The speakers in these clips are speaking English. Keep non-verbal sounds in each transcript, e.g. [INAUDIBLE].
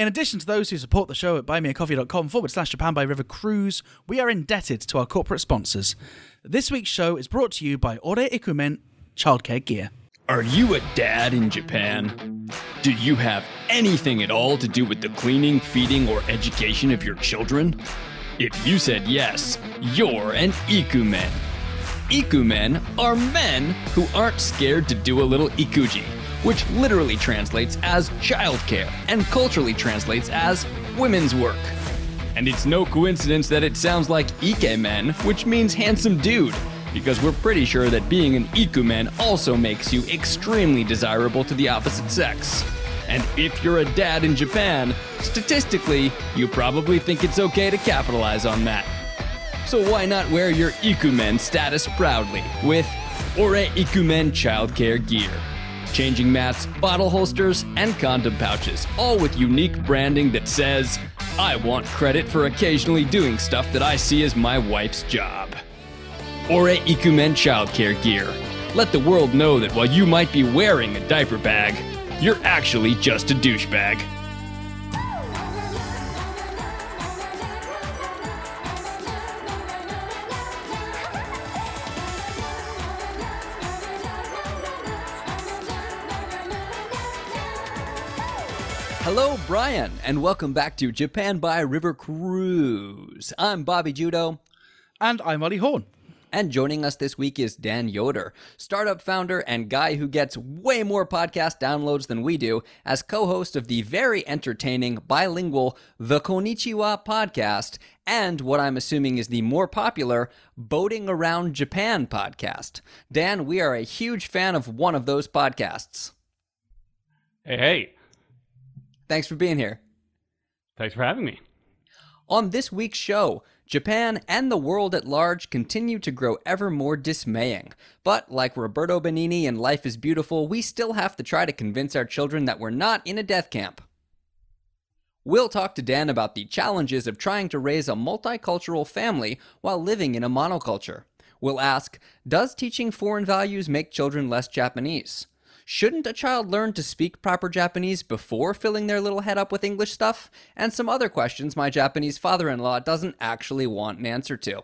In addition to those who support the show at buymeacoffee.com forward slash Japan by River Cruise, we are indebted to our corporate sponsors. This week's show is brought to you by Ore Ikumen Childcare Gear. Are you a dad in Japan? Do you have anything at all to do with the cleaning, feeding, or education of your children? If you said yes, you're an ikumen. Ikumen are men who aren't scared to do a little ikuji, which literally translates as childcare and culturally translates as women's work. And it's no coincidence that it sounds like ikemen, which means handsome dude, because we're pretty sure that being an ikumen also makes you extremely desirable to the opposite sex. And if you're a dad in Japan, statistically, you probably think it's okay to capitalize on that. So why not wear your ikumen status proudly with Ore Ikumen childcare gear? Changing mats, bottle holsters, and condom pouches, all with unique branding that says, I want credit for occasionally doing stuff that I see as my wife's job. Ore Ikumen childcare gear. Let the world know that while you might be wearing a diaper bag, you're actually just a douchebag. Brian, and welcome back to Japan by River Cruise. I'm Bobby Judo, And I'm Ollie Horn. and joining us this week is Dan Yoder, startup founder and guy who gets way more podcast downloads than we do, as co host of the very entertaining bilingual The Konnichiwa podcast, and what I'm assuming is the more popular Boating Around Japan podcast. Dan, we are a huge fan of one of those podcasts. Hey, hey, Thanks for being here. thanks for having me. On this week's show, Japan and the world at large continue to grow ever more dismaying. But like Roberto Benigni in Life is Beautiful, we still have to try to convince our children that we're not in a death camp. We'll talk to Dan about the challenges of trying to raise a multicultural family while living in a monoculture. We'll ask Does teaching foreign values make children less Japanese? Shouldn't a child learn to speak proper Japanese before filling their little head up with English stuff? And some other questions my Japanese father in law doesn't actually want an answer to.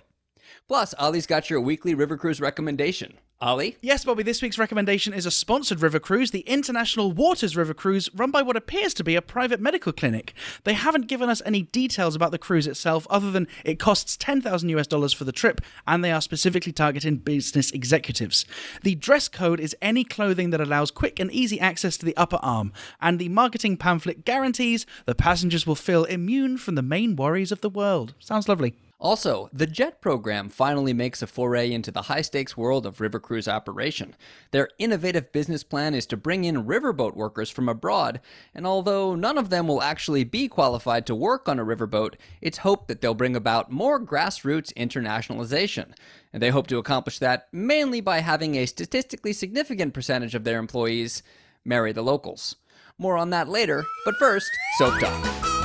Plus, Ollie's got your weekly River Cruise recommendation. Ollie? Yes, Bobby, this week's recommendation is a sponsored river cruise, the International Waters River Cruise, run by what appears to be a private medical clinic. They haven't given us any details about the cruise itself, other than it costs 10,000 US dollars for the trip, and they are specifically targeting business executives. The dress code is any clothing that allows quick and easy access to the upper arm, and the marketing pamphlet guarantees the passengers will feel immune from the main worries of the world. Sounds lovely. Also, the JET program finally makes a foray into the high stakes world of river cruise operation. Their innovative business plan is to bring in riverboat workers from abroad, and although none of them will actually be qualified to work on a riverboat, it's hoped that they'll bring about more grassroots internationalization. And they hope to accomplish that mainly by having a statistically significant percentage of their employees marry the locals. More on that later, but first, Soap Talk.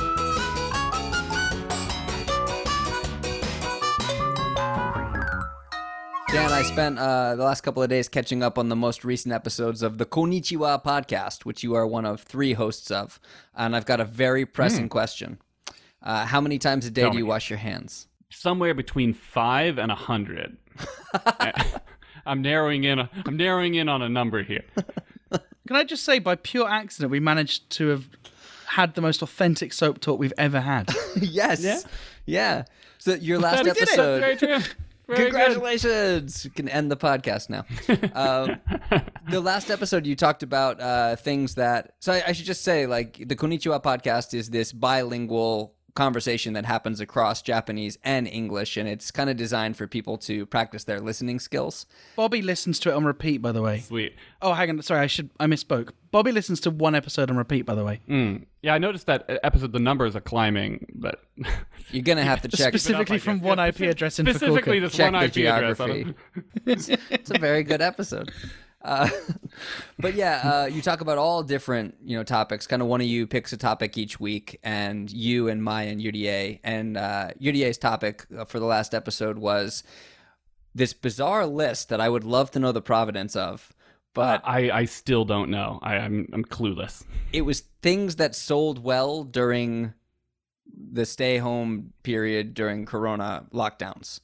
Dan, I spent uh, the last couple of days catching up on the most recent episodes of the Konnichiwa podcast, which you are one of three hosts of. And I've got a very pressing question. Uh, how many times a day Tell do you me. wash your hands? Somewhere between five and a hundred. [LAUGHS] I'm narrowing in. I'm narrowing in on a number here. Can I just say, by pure accident, we managed to have had the most authentic soap talk we've ever had. [LAUGHS] yes. Yeah? Yeah. So your [LAUGHS] last That is episode. Very. Very good. Congratulations! You can end the podcast now. um, [LAUGHS] the last episode, you talked about uh, things that. So I, I should just say, like, the Konnichiwa podcast is this bilingual conversation that happens across Japanese and English, and it's kind of designed for people to practice their listening skills. Bobby listens to it on repeat, by the way. Sweet. Oh, hang on. Sorry, I should. I misspoke. Bobby listens to one episode on repeat, by the way. Mm. Yeah, I noticed that episode. The numbers are climbing, but [LAUGHS] You're gonna have to check. Specifically I from guess. one Yeah, IP address in specifically Fukuoka. this check one IP address. I geography. it's, [LAUGHS] it's a very good episode. Uh, [LAUGHS] but yeah, uh, you talk about all different you know topics. Kind of one of you picks a topic each week, and you and Maya and UDA and uh, UDA's topic uh, for the last episode was this bizarre list that I would love to know the providence of. but I, I still don't know. I, I'm I'm clueless. it was things that sold well during the stay home period during corona lockdowns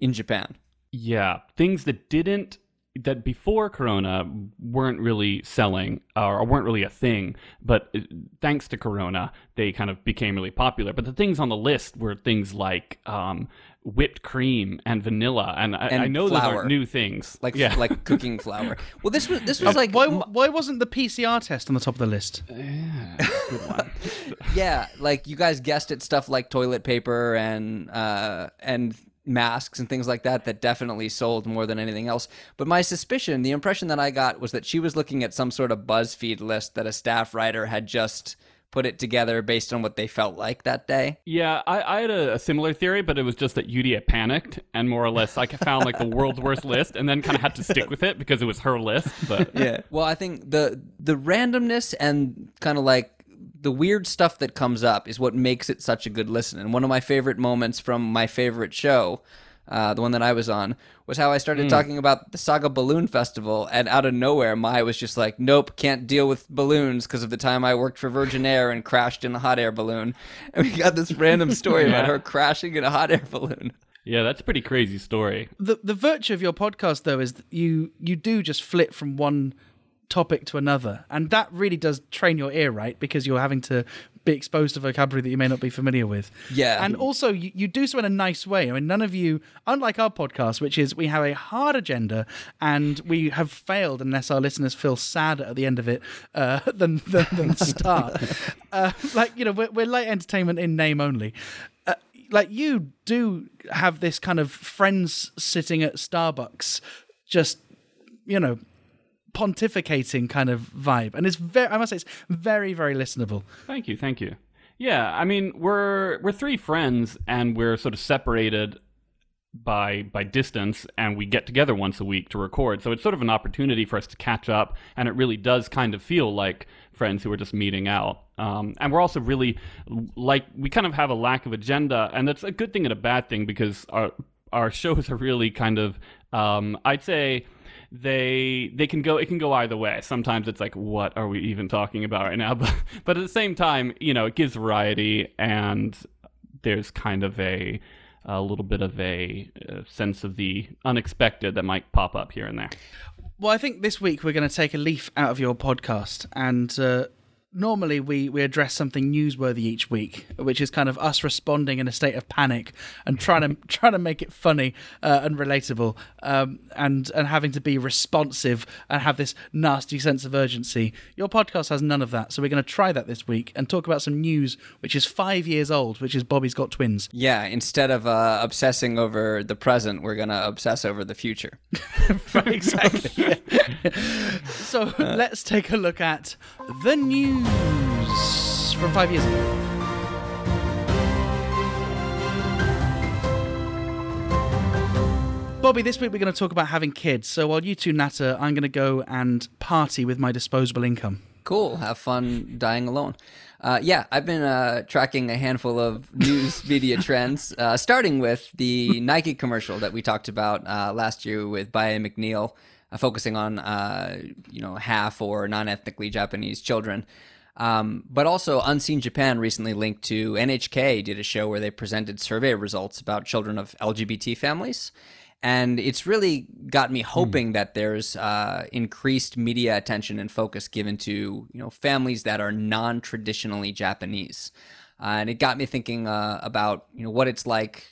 in Japan. Yeah, things that didn't that before Corona weren't really selling or weren't really a thing, but uh, thanks to Corona, they kind of became really popular. But the things on the list were things like um, whipped cream and vanilla, and I, And I know those aren't new things. Like yeah, like cooking [LAUGHS] flour. Well, this was this was like why, why wasn't the PCR test on the top of the list? good one. [LAUGHS] yeah, like you guys guessed it, stuff like toilet paper and uh, and masks and things like that that definitely sold more than anything else. But my suspicion, the impression that I got was that she was looking at some sort of BuzzFeed list that a staff writer had just put it together based on what they felt like that day. Yeah, I, I had a, a similar theory, but it was just that Yudia panicked and more or less like found like the world's worst list, and then kind of had to stick with it because it was her list. But yeah. Well, I think the the randomness and kind of like the weird stuff that comes up is what makes it such a good listen. And one of my favorite moments from my favorite show, uh, the one that I was on, was how I started talking about the Saga Balloon Festival, and out of nowhere, Mai was just like, "Nope, can't deal with balloons because of the time I worked for Virgin Air and crashed in a hot air balloon." [LAUGHS] And we got this random story about her crashing in a hot air balloon. yeah, that's a pretty crazy story. The the virtue of your podcast though is that you you do just flip from one topic to another, and that really does train your ear, right? Because you're having to be exposed to vocabulary that you may not be familiar with. Yeah. and also you, you do so in a nice way. I mean, none of you, unlike our podcast, which is we have a hard agenda and we have failed unless our listeners feel sad at the end of it uh, [LAUGHS] than, than than the [LAUGHS] start. uh, like you know, we're, we're light entertainment in name only. Uh, like you do have this kind of friends sitting at Starbucks, just you know, pontificating kind of vibe, and it's very. I must say, it's very, very listenable. Thank you, thank you. Yeah, I mean, we're we're three friends, and we're sort of separated by by distance, and we get together once a week to record. So it's sort of an opportunity for us to catch up, and it really does kind of feel like friends who are just meeting out. Um, and we're also really like we kind of have a lack of agenda, and that's a good thing and a bad thing because our our [LAUGHS] shows are really kind of um, I'd say they they can go it can go either way. Sometimes it's like what are we even talking about right now? [LAUGHS] But but at the same time you know it gives variety and there's kind of a a little bit of a, uh sense of the unexpected that might pop up here and there. Well, I think this week we're going to take a leaf out of your podcast, and uh, normally we we address something newsworthy each week, which is kind of us responding in a state of panic and trying to [LAUGHS] trying to make it funny uh, and relatable, um, and and having to be responsive and have this nasty sense of urgency. Your podcast has none of that, so we're going to try that this week and talk about some news which is five years old, which is Bobby's got twins. Yeah, instead of uh, obsessing over the present, we're gonna obsess over the future. [LAUGHS] [LAUGHS] Right, exactly. so let's take a look at the news from five years ago. Bobby, this week we're going to talk about having kids. So while you two natter, I'm going to go and party with my disposable income. Cool. Have fun dying alone. Uh, yeah, I've been uh, tracking a handful of news [LAUGHS] media trends, uh, starting with the Nike commercial that we talked about uh, last year with Baye McNeil, uh, focusing on uh, you know half or non-ethnically Japanese children. Um, but also, Unseen Japan recently linked to NHK did a show where they presented survey results about children of LGBT families. And it's really got me hoping that there's uh, increased media attention and focus given to you know families that are non-traditionally Japanese, uh, and it got me thinking uh, about you know what it's like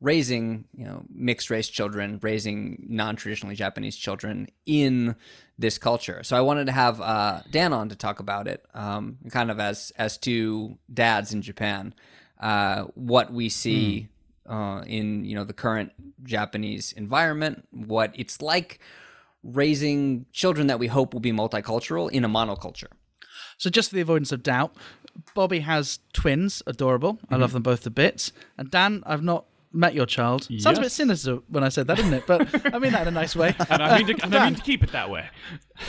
raising you know mixed race children, raising non-traditionally Japanese children in this culture. So I wanted to have uh, Dan on to talk about it, um, kind of as as two dads in Japan, uh, what we see uh, in you know the current Japanese environment, what it's like raising children that we hope will be multicultural in a monoculture. So just for the avoidance of doubt, Bobby has twins, adorable. I love them both to bits. And Dan, I've not met your child. Sounds a bit sinister when I said that, didn't it? But I mean that in a nice way. [LAUGHS] and I mean to, and I mean to keep it that way [LAUGHS]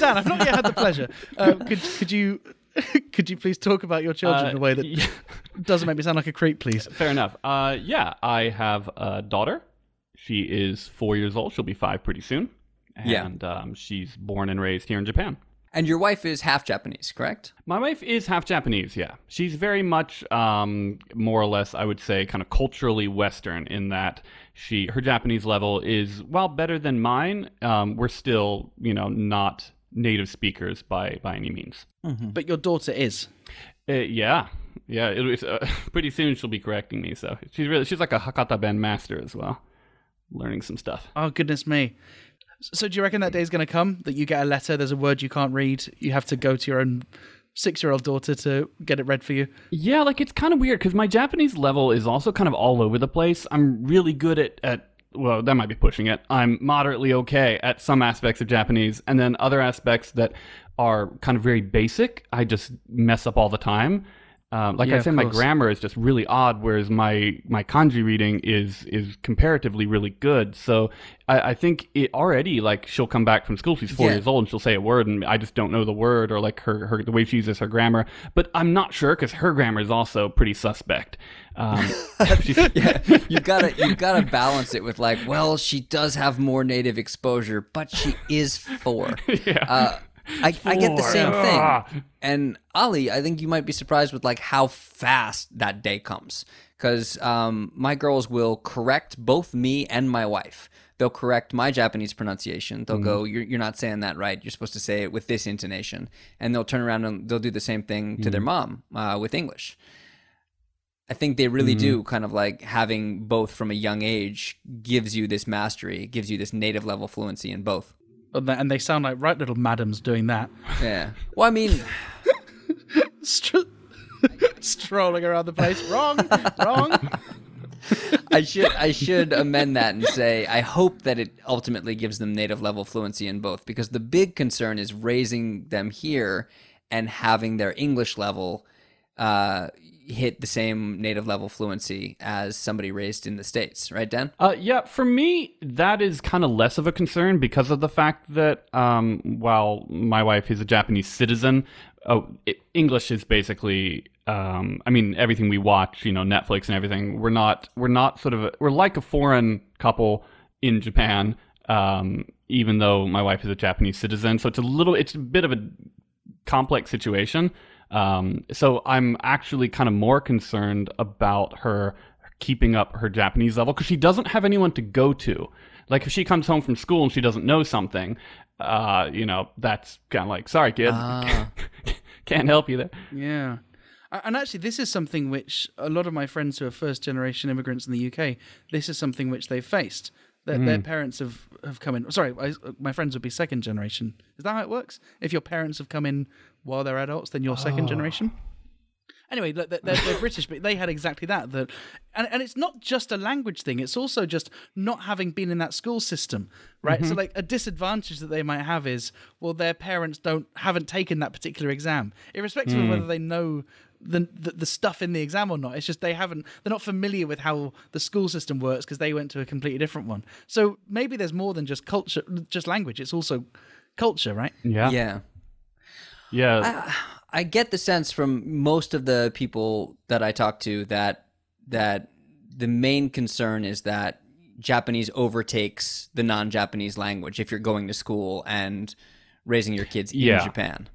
Dan, I've not yet had the pleasure. Uh, could could you [LAUGHS] could you please talk about your children in a way that Uh, yeah. doesn't make me sound like a creep, please? Fair enough. Uh, yeah, I have a daughter. She is four years old. She'll be five pretty soon. Yeah. and um, she's born and raised here in Japan. And your wife is half Japanese, correct? My wife is half Japanese, yeah. She's very much, um, more or less, I would say, kind of culturally Western in that she her Japanese level is, while better than mine, um, we're still, you know, not native speakers by by any means. But your daughter is. Uh, yeah, yeah. It, it's, uh, [LAUGHS] pretty soon she'll be correcting me. So she's really she's like a Hakata Ben master as well, learning some stuff. Oh goodness me. So do you reckon that day is going to come that you get a letter? There's a word you can't read. You have to go to your own six-year-old daughter to get it read for you. Yeah, like it's kind of weird because my Japanese level is also kind of all over the place. I'm really good at at well, that might be pushing it. I'm moderately okay at some aspects of Japanese, and then other aspects that are kind of very basic, I just mess up all the time. Um, like Yeah, I said, my grammar is just really odd, whereas my my kanji reading is is comparatively really good. So I, I think it already like she'll come back from school. She's four Yeah. years old, and she'll say a word, and I just don't know the word or like her, her the way she uses her grammar. But I'm not sure because her grammar is also pretty suspect. Um, [LAUGHS] yeah, [LAUGHS] you gotta you gotta balance it with like, well, she does have more native exposure, but she is four. [LAUGHS] yeah. Uh, I, I get the same thing. Ah. And Ollie, I think you might be surprised with like how fast that day comes. Because um, my girls will correct both me and my wife. They'll correct my Japanese pronunciation. They'll go, you're, you're not saying that right. You're supposed to say it with this intonation. And they'll turn around and they'll do the same thing to their mom uh, with English. I think they really do kind of like having both from a young age gives you this mastery, gives you this native level fluency in both. And they- sound like right little madams doing that. Yeah. Well, I mean, [LAUGHS] Str- [LAUGHS] strolling around the place. Wrong, wrong. I should I should amend that and say I hope that it ultimately gives them native level fluency in both because the big concern is raising them here and having their English level uh, hit the same native level fluency as somebody raised in the states, right, Dan? Uh, yeah, for me, that is kind of less of a concern because of the fact that um, while my wife is a Japanese citizen, oh, it, English is basically. Um, I mean, everything we watch, you know, Netflix and everything. We're not. We're not sort of. A, we're like a foreign couple in Japan. Um, even though my wife is a Japanese citizen, so it's a little. It's a bit of a complex situation. Um, so I'm actually kind of more concerned about her keeping up her Japanese level because she doesn't have anyone to go to. Like if she comes home from school and she doesn't know something, uh, you know, that's kind of like, sorry, kid, Ah. [LAUGHS] can't help you there. Yeah. And actually, this is something which a lot of my friends who are first generation immigrants in the UK, this is something which they've faced. Their, their parents have, have come in. Sorry, I, my friends would be second generation. Is that how it works? If your parents have come in while they're adults, then you're second ah. generation? Anyway, look, they're, they're, they're [LAUGHS] British, but they had exactly that. That, and, and it's not just a language thing; it's also just not having been in that school system, right? So, mm-hmm. like, a disadvantage that they might have is, well, their parents don't haven't taken that particular exam, irrespective of mm. whether they know the, the the stuff in the exam or not. It's just they haven't, they're not familiar with how the school system works because they went to a completely different one. So maybe there's more than just culture, just language. It's also culture, right? Yeah, Yeah. Yeah. I get the sense from most of the people that I talk to that that the main concern is that Japanese overtakes the non-Japanese language if you're going to school and raising your kids in Yeah. Japan.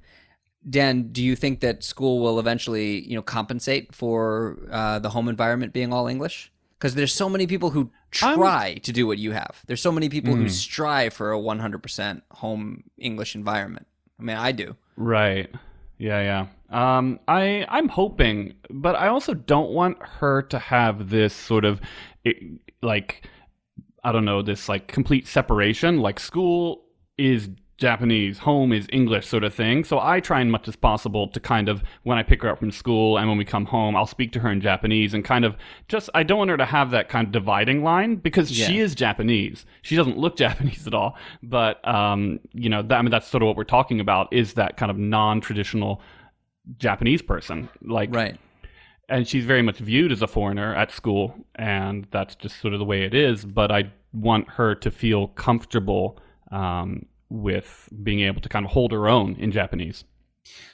Dan, do you think that school will eventually, you know, compensate for uh, the home environment being all English? Because there's so many people who try to do what you have. There's so many people who strive for a 100% home English environment. I mean, I do. Right. Yeah, yeah. Um, I I'm hoping, but I also don't want her to have this sort of like I don't know this like complete separation. Like school is Japanese, home is English, sort of thing. So I try as much as possible to kind of when I pick her up from school and when we come home, I'll speak to her in Japanese and kind of just I don't want her to have that kind of dividing line because she is Japanese. She doesn't look [LAUGHS] Japanese at all, but um, you know, that, I mean, that's sort of what we're talking about is that kind of non-traditional Japanese person, like, Right. and she's very much viewed as a foreigner at school, and that's just sort of the way it is. But I want her to feel comfortable um, with being able to kind of hold her own in Japanese.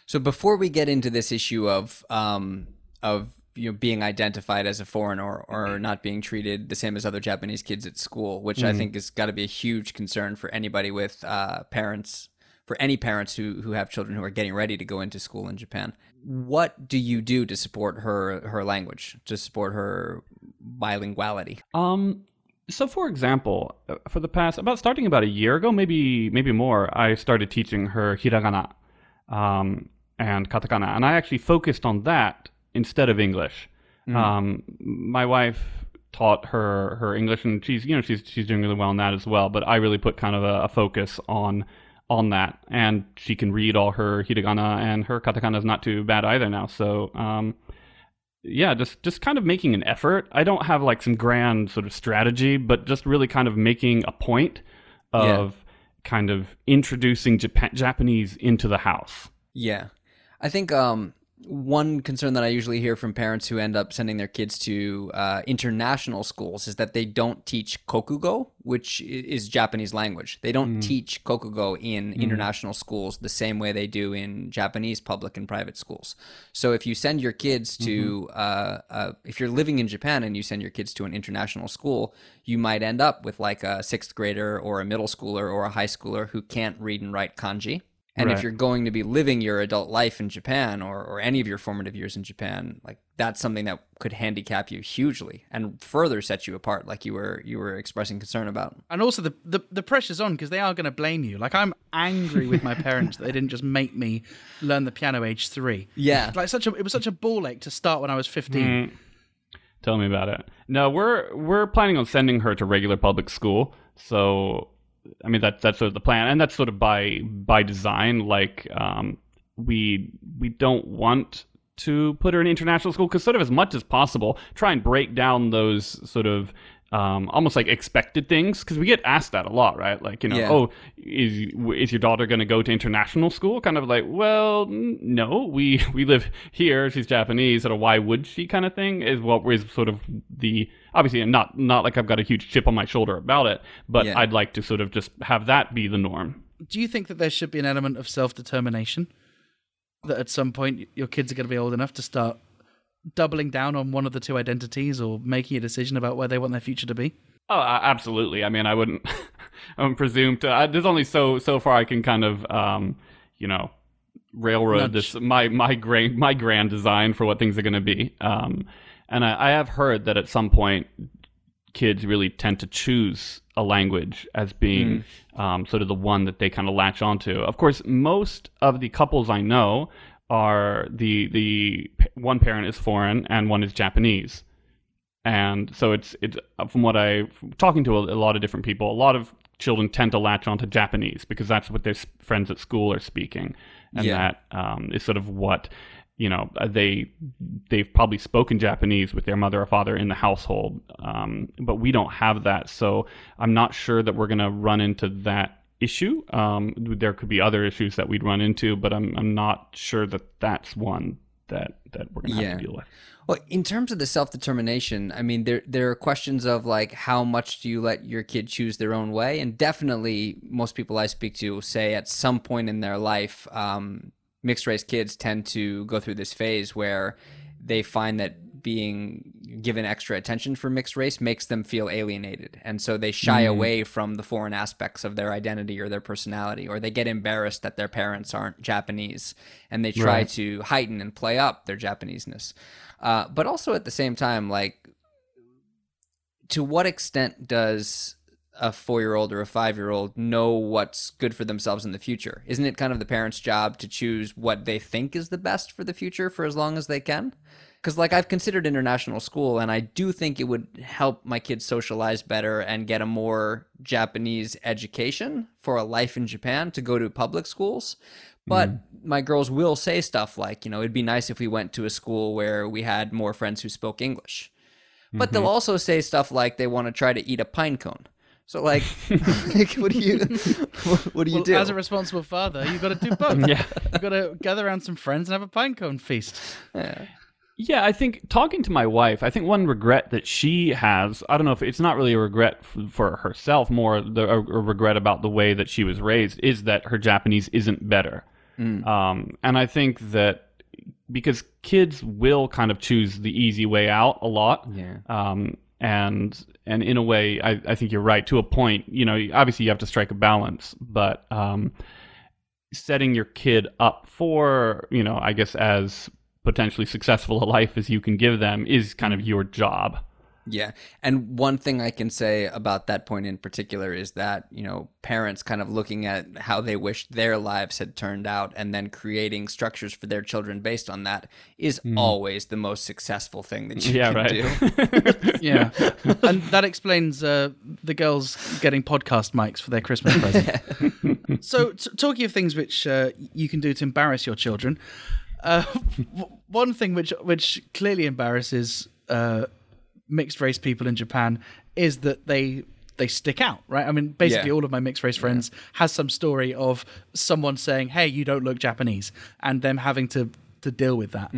So before we get into this issue of um, of you know being identified as a foreigner or not being treated the same as other Japanese kids at school, which I think has got to be a huge concern for anybody with uh, parents, for any parents who who have children who are getting ready to go into school in Japan. What do you do to support her her language, to support her bilinguality? Um, so for example, uh, for the past about starting about a year ago, maybe maybe more, I started teaching her hiragana um, and katakana, and I actually focused on that instead of English. Um, my wife taught her her English, and she's you know she's she's doing really well in that as well. But I really put kind of a, a focus on on that, and she can read all her hiragana, and her katakana is not too bad either now. So. Um, yeah, just just kind of making an effort. I don't have like some grand sort of strategy, but just really kind of making a point of kind of introducing Japa- Japanese into the house. Yeah. I think um, one concern that I usually hear from parents who end up sending their kids to uh, international schools is that they don't teach kokugo, which is Japanese language. They don't teach kokugo in international schools the same way they do in Japanese public and private schools. So if you send your kids to, uh, uh, if you're living in Japan and you send your kids to an international school, you might end up with like a sixth grader or a middle schooler or a high schooler who can't read and write kanji. And if you're going to be living your adult life in Japan or, or any of your formative years in Japan, like that's something that could handicap you hugely and further set you apart, like you were you were expressing concern about. And also the the, the pressure's on because they are going to blame you. Like I'm angry with my parents that they didn't just make me learn the piano age three. Yeah. Like such a it was such a ball ache to start when I was 15. Mm. Tell me about it. No, we're we're planning on sending her to regular public school. So, I mean that that's sort of the plan, and that's sort of by by design. Like, um, we we don't want to put her in international school because sort of as much as possible, try and break down those sort of um, almost like expected things because we get asked that a lot, right? Like, you know, Yeah. oh, is is your daughter going to go to international school? Kind of like, well, no, we we live here. She's Japanese, sort of why would she? Kind of thing is what is sort of the obviously not not like I've got a huge chip on my shoulder about it, but Yeah. I'd like to sort of just have that be the norm. Do you think that there should be an element of self determination? That at some point your kids are going to be old enough to start doubling down on one of the two identities or making a decision about where they want their future to be? Oh, absolutely. I mean, I wouldn't, [LAUGHS] I wouldn't presume to. I, there's only so so far I can kind of, um, you know, railroad Nudge. this my my grand my grand design for what things are going to be. Um, and I, I have heard that at some point, kids really tend to choose a language as being um, sort of the one that they kind of latch onto. Of course, most of the couples I know are the the one parent is foreign and one is Japanese and so it's it's from what I talking to a, a lot of different people. A lot of children tend to latch onto Japanese because that's what their friends at school are speaking, and Yeah. that um, is sort of what you know uh, they they've probably spoken Japanese with their mother or father in the household, um, but we don't have that. So I'm not sure that we're going to run into that issue. Um, there could be other issues that we'd run into, but I'm I'm not sure that that's one that that we're going to have Yeah. to deal with. Well, in terms of the self determination, I mean, there there are questions of like how much do you let your kid choose their own way, and definitely most people I speak to say at some point in their life, um, mixed race kids tend to go through this phase where they find that being given extra attention for mixed race makes them feel alienated, and so they shy away from the foreign aspects of their identity or their personality, or they get embarrassed that their parents aren't Japanese, and they try Right. to heighten and play up their Japaneseness. Uh, but also at the same time, like, to what extent does a four year old or a five year old know what's good for themselves in the future? Isn't it kind of the parents' job to choose what they think is the best for the future for as long as they can? Because, like, I've considered international school, and I do think it would help my kids socialize better and get a more Japanese education for a life in Japan to go to public schools. But mm-hmm. my girls will say stuff like, you know, it'd be nice if we went to a school where we had more friends who spoke English. But they'll mm-hmm. also say stuff like they want to try to eat a pine cone. So, like, [LAUGHS] like, what do you, [LAUGHS] what do you Well, do? as a responsible father, you've got to do both. Yeah. You've got to gather around some friends and have a pine cone feast. Yeah, Yeah, I think talking to my wife, I think one regret that she has, I don't know if it's not really a regret f- for herself, more the, a, a regret about the way that she was raised, is that her Japanese isn't better. Um, and I think that because kids will kind of choose the easy way out a lot. Yeah. Um, and and in a way, I, I think you're right to a point. You know, obviously you have to strike a balance, but um, setting your kid up for you know, I guess as potentially successful a life as you can give them is kind of your job. Yeah. And one thing I can say about that point in particular is that, you know, parents kind of looking at how they wish their lives had turned out and then creating structures for their children based on that is always the most successful thing that you Yeah, can right. do. [LAUGHS] Yeah, and that explains uh, the girls getting podcast mics for their Christmas [LAUGHS] present. so, t- talking of things which uh, you can do to embarrass your children, uh, w- one thing which which clearly embarrasses uh, mixed race people in Japan is that they they stick out, right? I mean, basically, Yeah. all of my mixed race friends has some story of someone saying, "Hey, you don't look Japanese," and them having to to deal with that.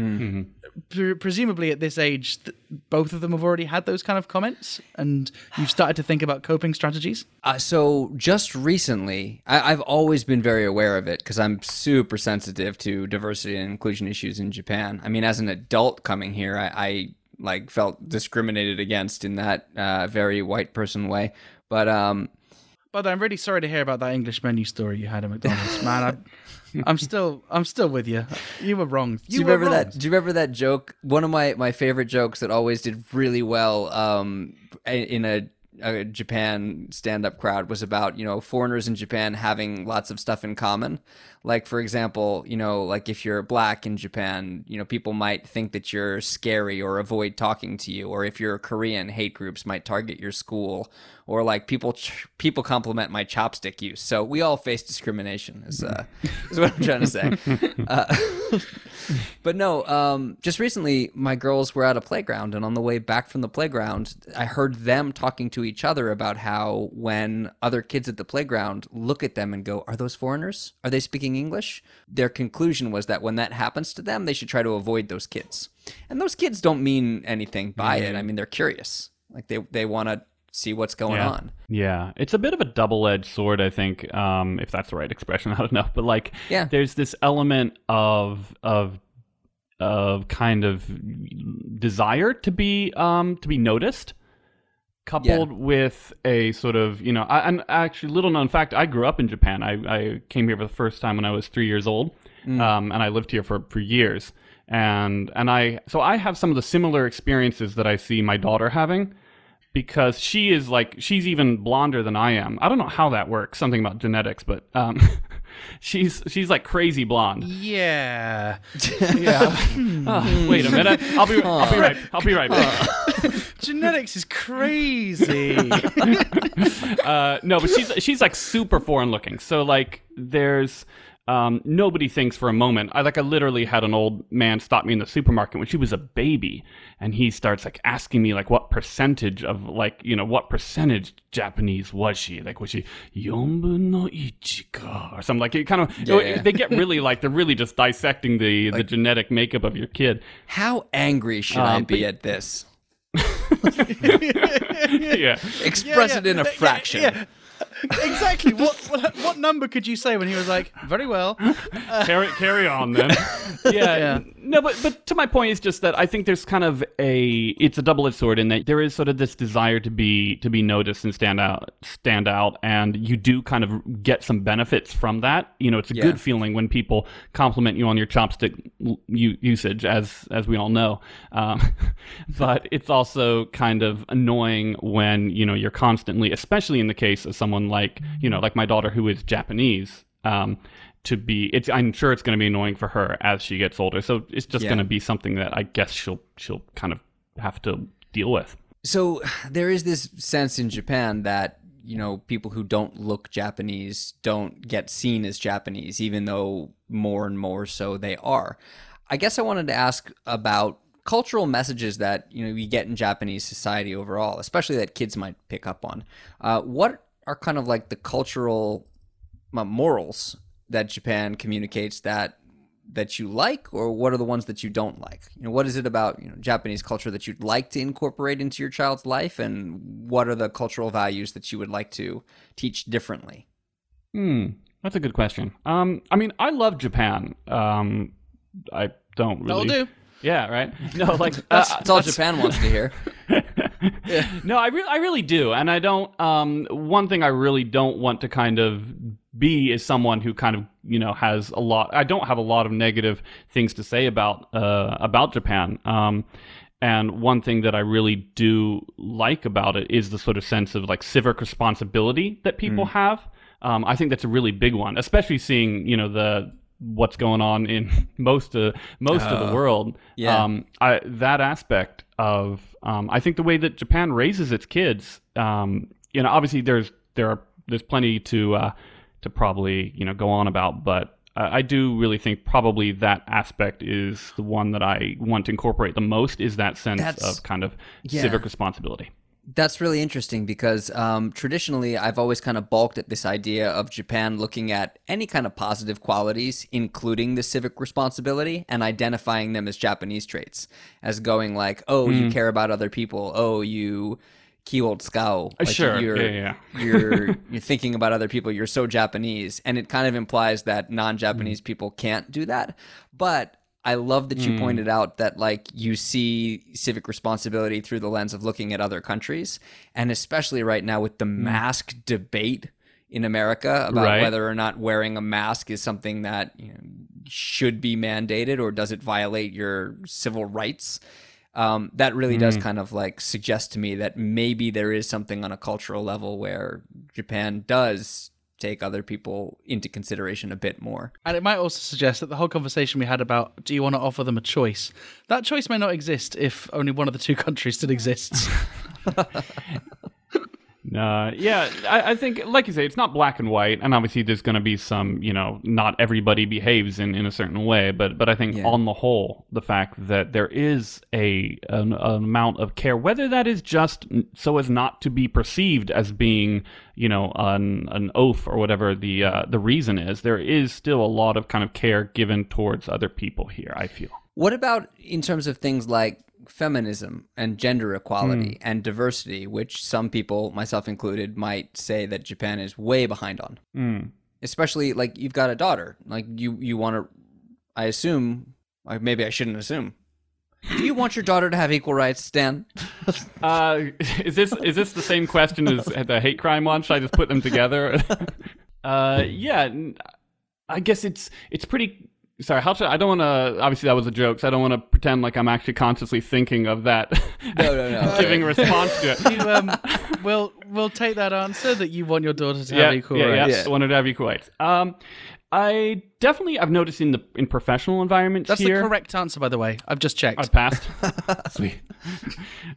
Pre- presumably, at this age, th- both of them have already had those kind of comments, and you've started to think about coping strategies. Uh, so just recently, I, I've always been very aware of it because I'm super sensitive to diversity and inclusion issues in Japan. I mean, as an adult coming here, I, I like felt discriminated against in that uh, very white person way. But um, But I'm really sorry to hear about that English menu story you had at McDonald's, [LAUGHS] man. I, I'm still, I'm still with you. You were wrong. do you remember that? Do you remember that joke? One of my my favorite jokes that always did really well um, in a, a Japan stand up crowd was about you know foreigners in Japan having lots of stuff in common. Like for example, you know, like if you're black in Japan, you know, people might think that you're scary or avoid talking to you, or if you're Korean, hate groups might target your school, or like people ch- people compliment my chopstick use. So we all face discrimination. Is uh, is what I'm trying to say. [LAUGHS] Uh, [LAUGHS] but no, um, just recently, my girls were at a playground, and on the way back from the playground, I heard them talking to each other about how when other kids at the playground look at them and go, Are those foreigners? Are they speaking English? Their conclusion was that when that happens to them, they should try to avoid those kids. And those kids don't mean anything by it. I mean, they're curious. Like they, they want to see what's going yeah. on. Yeah, it's a bit of a double-edged sword, I think, um, if that's the right expression. [LAUGHS] I don't know, but like, Yeah. there's this element of of of kind of desire to be um, to be noticed, coupled with a sort of you know, I, and actually, little known fact, I grew up in Japan. I, I came here for the first time when I was three years old, um, and I lived here for for years. And and I so I have some of the similar experiences that I see my daughter having because she is like she's even blonder than I am. I don't know how that works. Something about genetics, but um, [LAUGHS] she's she's like crazy blonde. Yeah. [LAUGHS] Yeah. Oh, wait a minute. I'll be I'll be right. I'll be right back. [LAUGHS] Genetics is crazy. [LAUGHS] Uh, no, but she's she's like super foreign looking. So like there's. Um, nobody thinks for a moment. I like I literally had an old man stop me in the supermarket when she was a baby, and he starts like asking me like what percentage of like you know what percentage Japanese was she? Like was she yonbu no ichi ka or something like it kind of you know, they get really [LAUGHS] like they're really just dissecting the the genetic makeup of your kid. How angry should I Um, be but- at this? [LAUGHS] yeah. Express Yeah, it in a yeah, fraction. Yeah. Exactly. What, what what number could you say when he was like, "Very well"? [LAUGHS] carry carry on then. [LAUGHS] yeah, Yeah. No, but but to my point is just that I think there's kind of a it's a double edged sword in that there is sort of this desire to be to be noticed and stand out stand out, and you do kind of get some benefits from that. You know, it's a Yeah. good feeling when people compliment you on your chopstick l- u- usage, as as we all know. Um, [LAUGHS] but it's also kind of annoying when you know you're constantly, especially in the case of someone like you know like my daughter who is Japanese. Um, to be it's i'm sure it's going to be annoying for her as she gets older so it's just Yeah. going to be something that i guess she'll she'll kind of have to deal with So there is this sense in Japan that you know people who don't look Japanese don't get seen as Japanese, even though more and more so they are. I guess I wanted to ask about cultural messages that you know we get in Japanese society overall, especially that kids might pick up on. Uh, what are kind of like the cultural uh, morals that Japan communicates that that you like or what are the ones that you don't like you know what is it about you know japanese culture that you'd like to incorporate into your child's life and what are the cultural values that you would like to teach differently hmm that's a good question um i mean i love japan um i don't really. That'll do. Yeah, right. [LAUGHS] No, like That's, uh, that's all Japan wants to hear. [LAUGHS] [LAUGHS] no, I really, I really do, and I don't. Um, one thing I really don't want to kind of be is someone who kind of you know has a lot. I don't have a lot of negative things to say about uh, about Japan. Um, and one thing that I really do like about it is the sort of sense of like civic responsibility that people Mm. have. Um, I think that's a really big one, especially seeing you know the what's going on in [LAUGHS] most of most of the world. Oh, yeah. Um, I, that aspect of um, I think the way that Japan raises its kids, um, you know, obviously there's there are there's plenty to uh, to probably you know go on about, but uh, I do really think probably that aspect is the one that I want to incorporate the most is that sense That's- of kind of yeah. civic responsibility. That's really interesting because um, traditionally I've always kind of balked at this idea of Japan looking at any kind of positive qualities, including the civic responsibility, and identifying them as Japanese traits, as going like, oh, Hmm. you care about other people, oh, you keyword scow, like sure. you're, Yeah, yeah. you're [LAUGHS] you're thinking about other people, you're so Japanese, and it kind of implies that Hmm. non-Japanese people can't do that, but. I love that you Hmm. pointed out that like you see civic responsibility through the lens of looking at other countries, and especially right now with the mask debate in America about Right. whether or not wearing a mask is something that you know, should be mandated or does it violate your civil rights. Um, that really does kind of like suggest to me that maybe there is something on a cultural level where Japan does take other people into consideration a bit more. And it might also suggest that the whole conversation we had about do you want to offer them a choice? That choice may not exist if only one of the two [LAUGHS] countries still exists. [LAUGHS] Uh, yeah, I, I think, like you say, it's not black and white, and obviously there's going to be some, you know, not everybody behaves in, in a certain way, but but I think Yeah. on the whole, the fact that there is a an, an amount of care, whether that is just so as not to be perceived as being, you know, an an oath or whatever the uh, the reason is, there is still a lot of kind of care given towards other people here. I feel. What about in terms of things like feminism and gender equality and diversity, which some people, myself included, might say that Japan is way behind on? Mm. Especially like you've got a daughter, like you you want to. I assume, like maybe I shouldn't assume. Do you want your daughter to have equal rights, Stan? [LAUGHS] Uh, is this is this the same question as the hate crime one? Should I just put them together? [LAUGHS] uh, yeah, I guess it's it's pretty. Sorry, how should I don't want to. Obviously, that was a joke, so I don't want to pretend like I'm actually consciously thinking of that. [LAUGHS] No, no, no. [LAUGHS] giving a response to it. you, um, we'll we'll take that answer that you want your daughter to yeah, have equal yeah, rights. yeah. Wanted to have equal rights. Um, I definitely I've noticed in the in professional environments That's here. the correct answer, by the way. I've just checked. I passed. [LAUGHS] Sweet.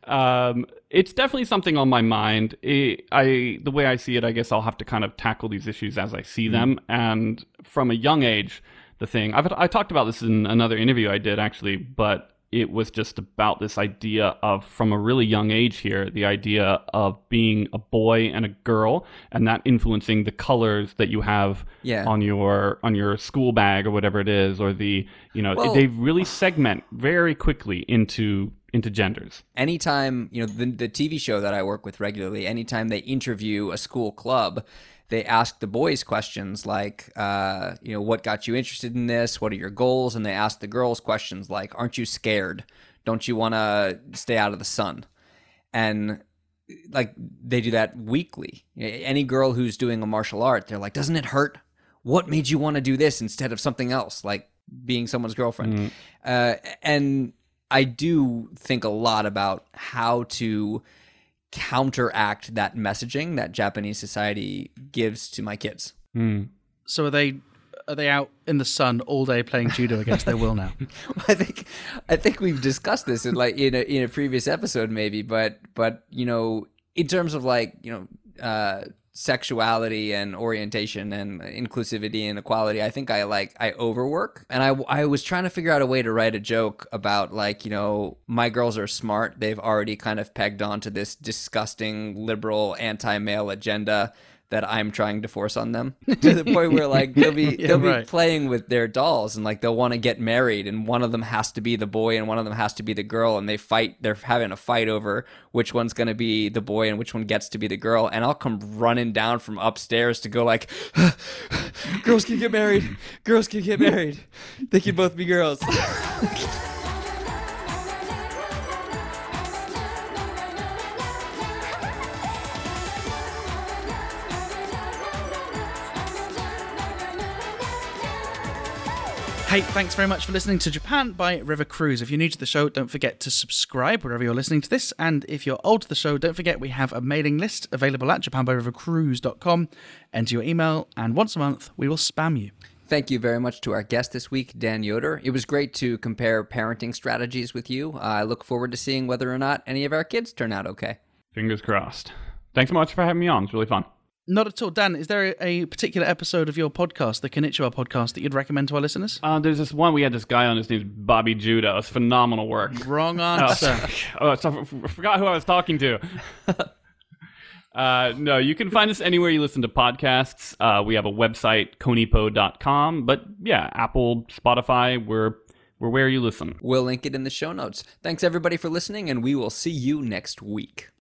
Um, it's definitely something on my mind. It, I the way I see it, I guess I'll have to kind of tackle these issues as I see them. And from a young age, the thing I've I talked about this in another interview I did actually, but it was just about this idea of from a really young age here, the idea of being a boy and a girl, and that influencing the colors that you have Yeah. on your on your school bag or whatever it is, or the you know Well- they really segment very quickly into into genders. anytime you know the, the tv show that i work with regularly anytime they interview a school club they ask the boys questions like uh, you know what got you interested in this? What are your goals? And they ask the girls questions like aren't you scared? Don't you want to stay out of the sun? And like they do that weekly. Any girl who's doing a martial art they're like doesn't it hurt? What made you want to do this instead of something else like being someone's girlfriend? Uh, and i do think a lot about how to counteract that messaging that japanese society gives to my kids So are they are they out in the sun all day playing judo against their will now? [LAUGHS] I think I think we've discussed this in like in a in a previous episode maybe, but but you know in terms of like you know uh, sexuality and orientation and inclusivity and equality, I think I like I overwork, and I I was trying to figure out a way to write a joke about like you know my girls are smart, they've already kind of pegged onto this disgusting liberal anti male agenda that I'm trying to force on them. [LAUGHS] To the point where like they'll be [LAUGHS] Yeah, they'll be right. playing with their dolls and like they'll want to get married and one of them has to be the boy and one of them has to be the girl and they fight they're having a fight over which one's going to be the boy and which one gets to be the girl. And I'll come running down from upstairs to go like [LAUGHS] girls can get married. Girls can get married. They can both be girls Hey, thanks very much for listening to Japan by River Cruise. If you're new to the show, don't forget to subscribe wherever you're listening to this. And if you're old to the show, don't forget we have a mailing list available at japanbyrivercruise.com. Enter your email, and once a month, we will spam you. Thank you very much to our guest this week, Dan Yoder. It was great to compare parenting strategies with you. I look forward to seeing whether or not any of our kids turn out okay. Fingers crossed. Thanks so much for having me on. It's really fun. Not at all. Dan, is there a, a particular episode of your podcast, the Konnichiwa podcast, that you'd recommend to our listeners? Uh, there's this one we had this guy on. His name's Bobby Judah. It's phenomenal work. Wrong Oh, answer. [LAUGHS] oh, so I f- forgot who I was talking to. [LAUGHS] uh, no, you can find us anywhere you listen to podcasts. Uh, we have a website, conipo.com. But yeah, Apple, Spotify, we're, we're where you listen. We'll link it in the show notes. Thanks everybody for listening, and we will see you next week.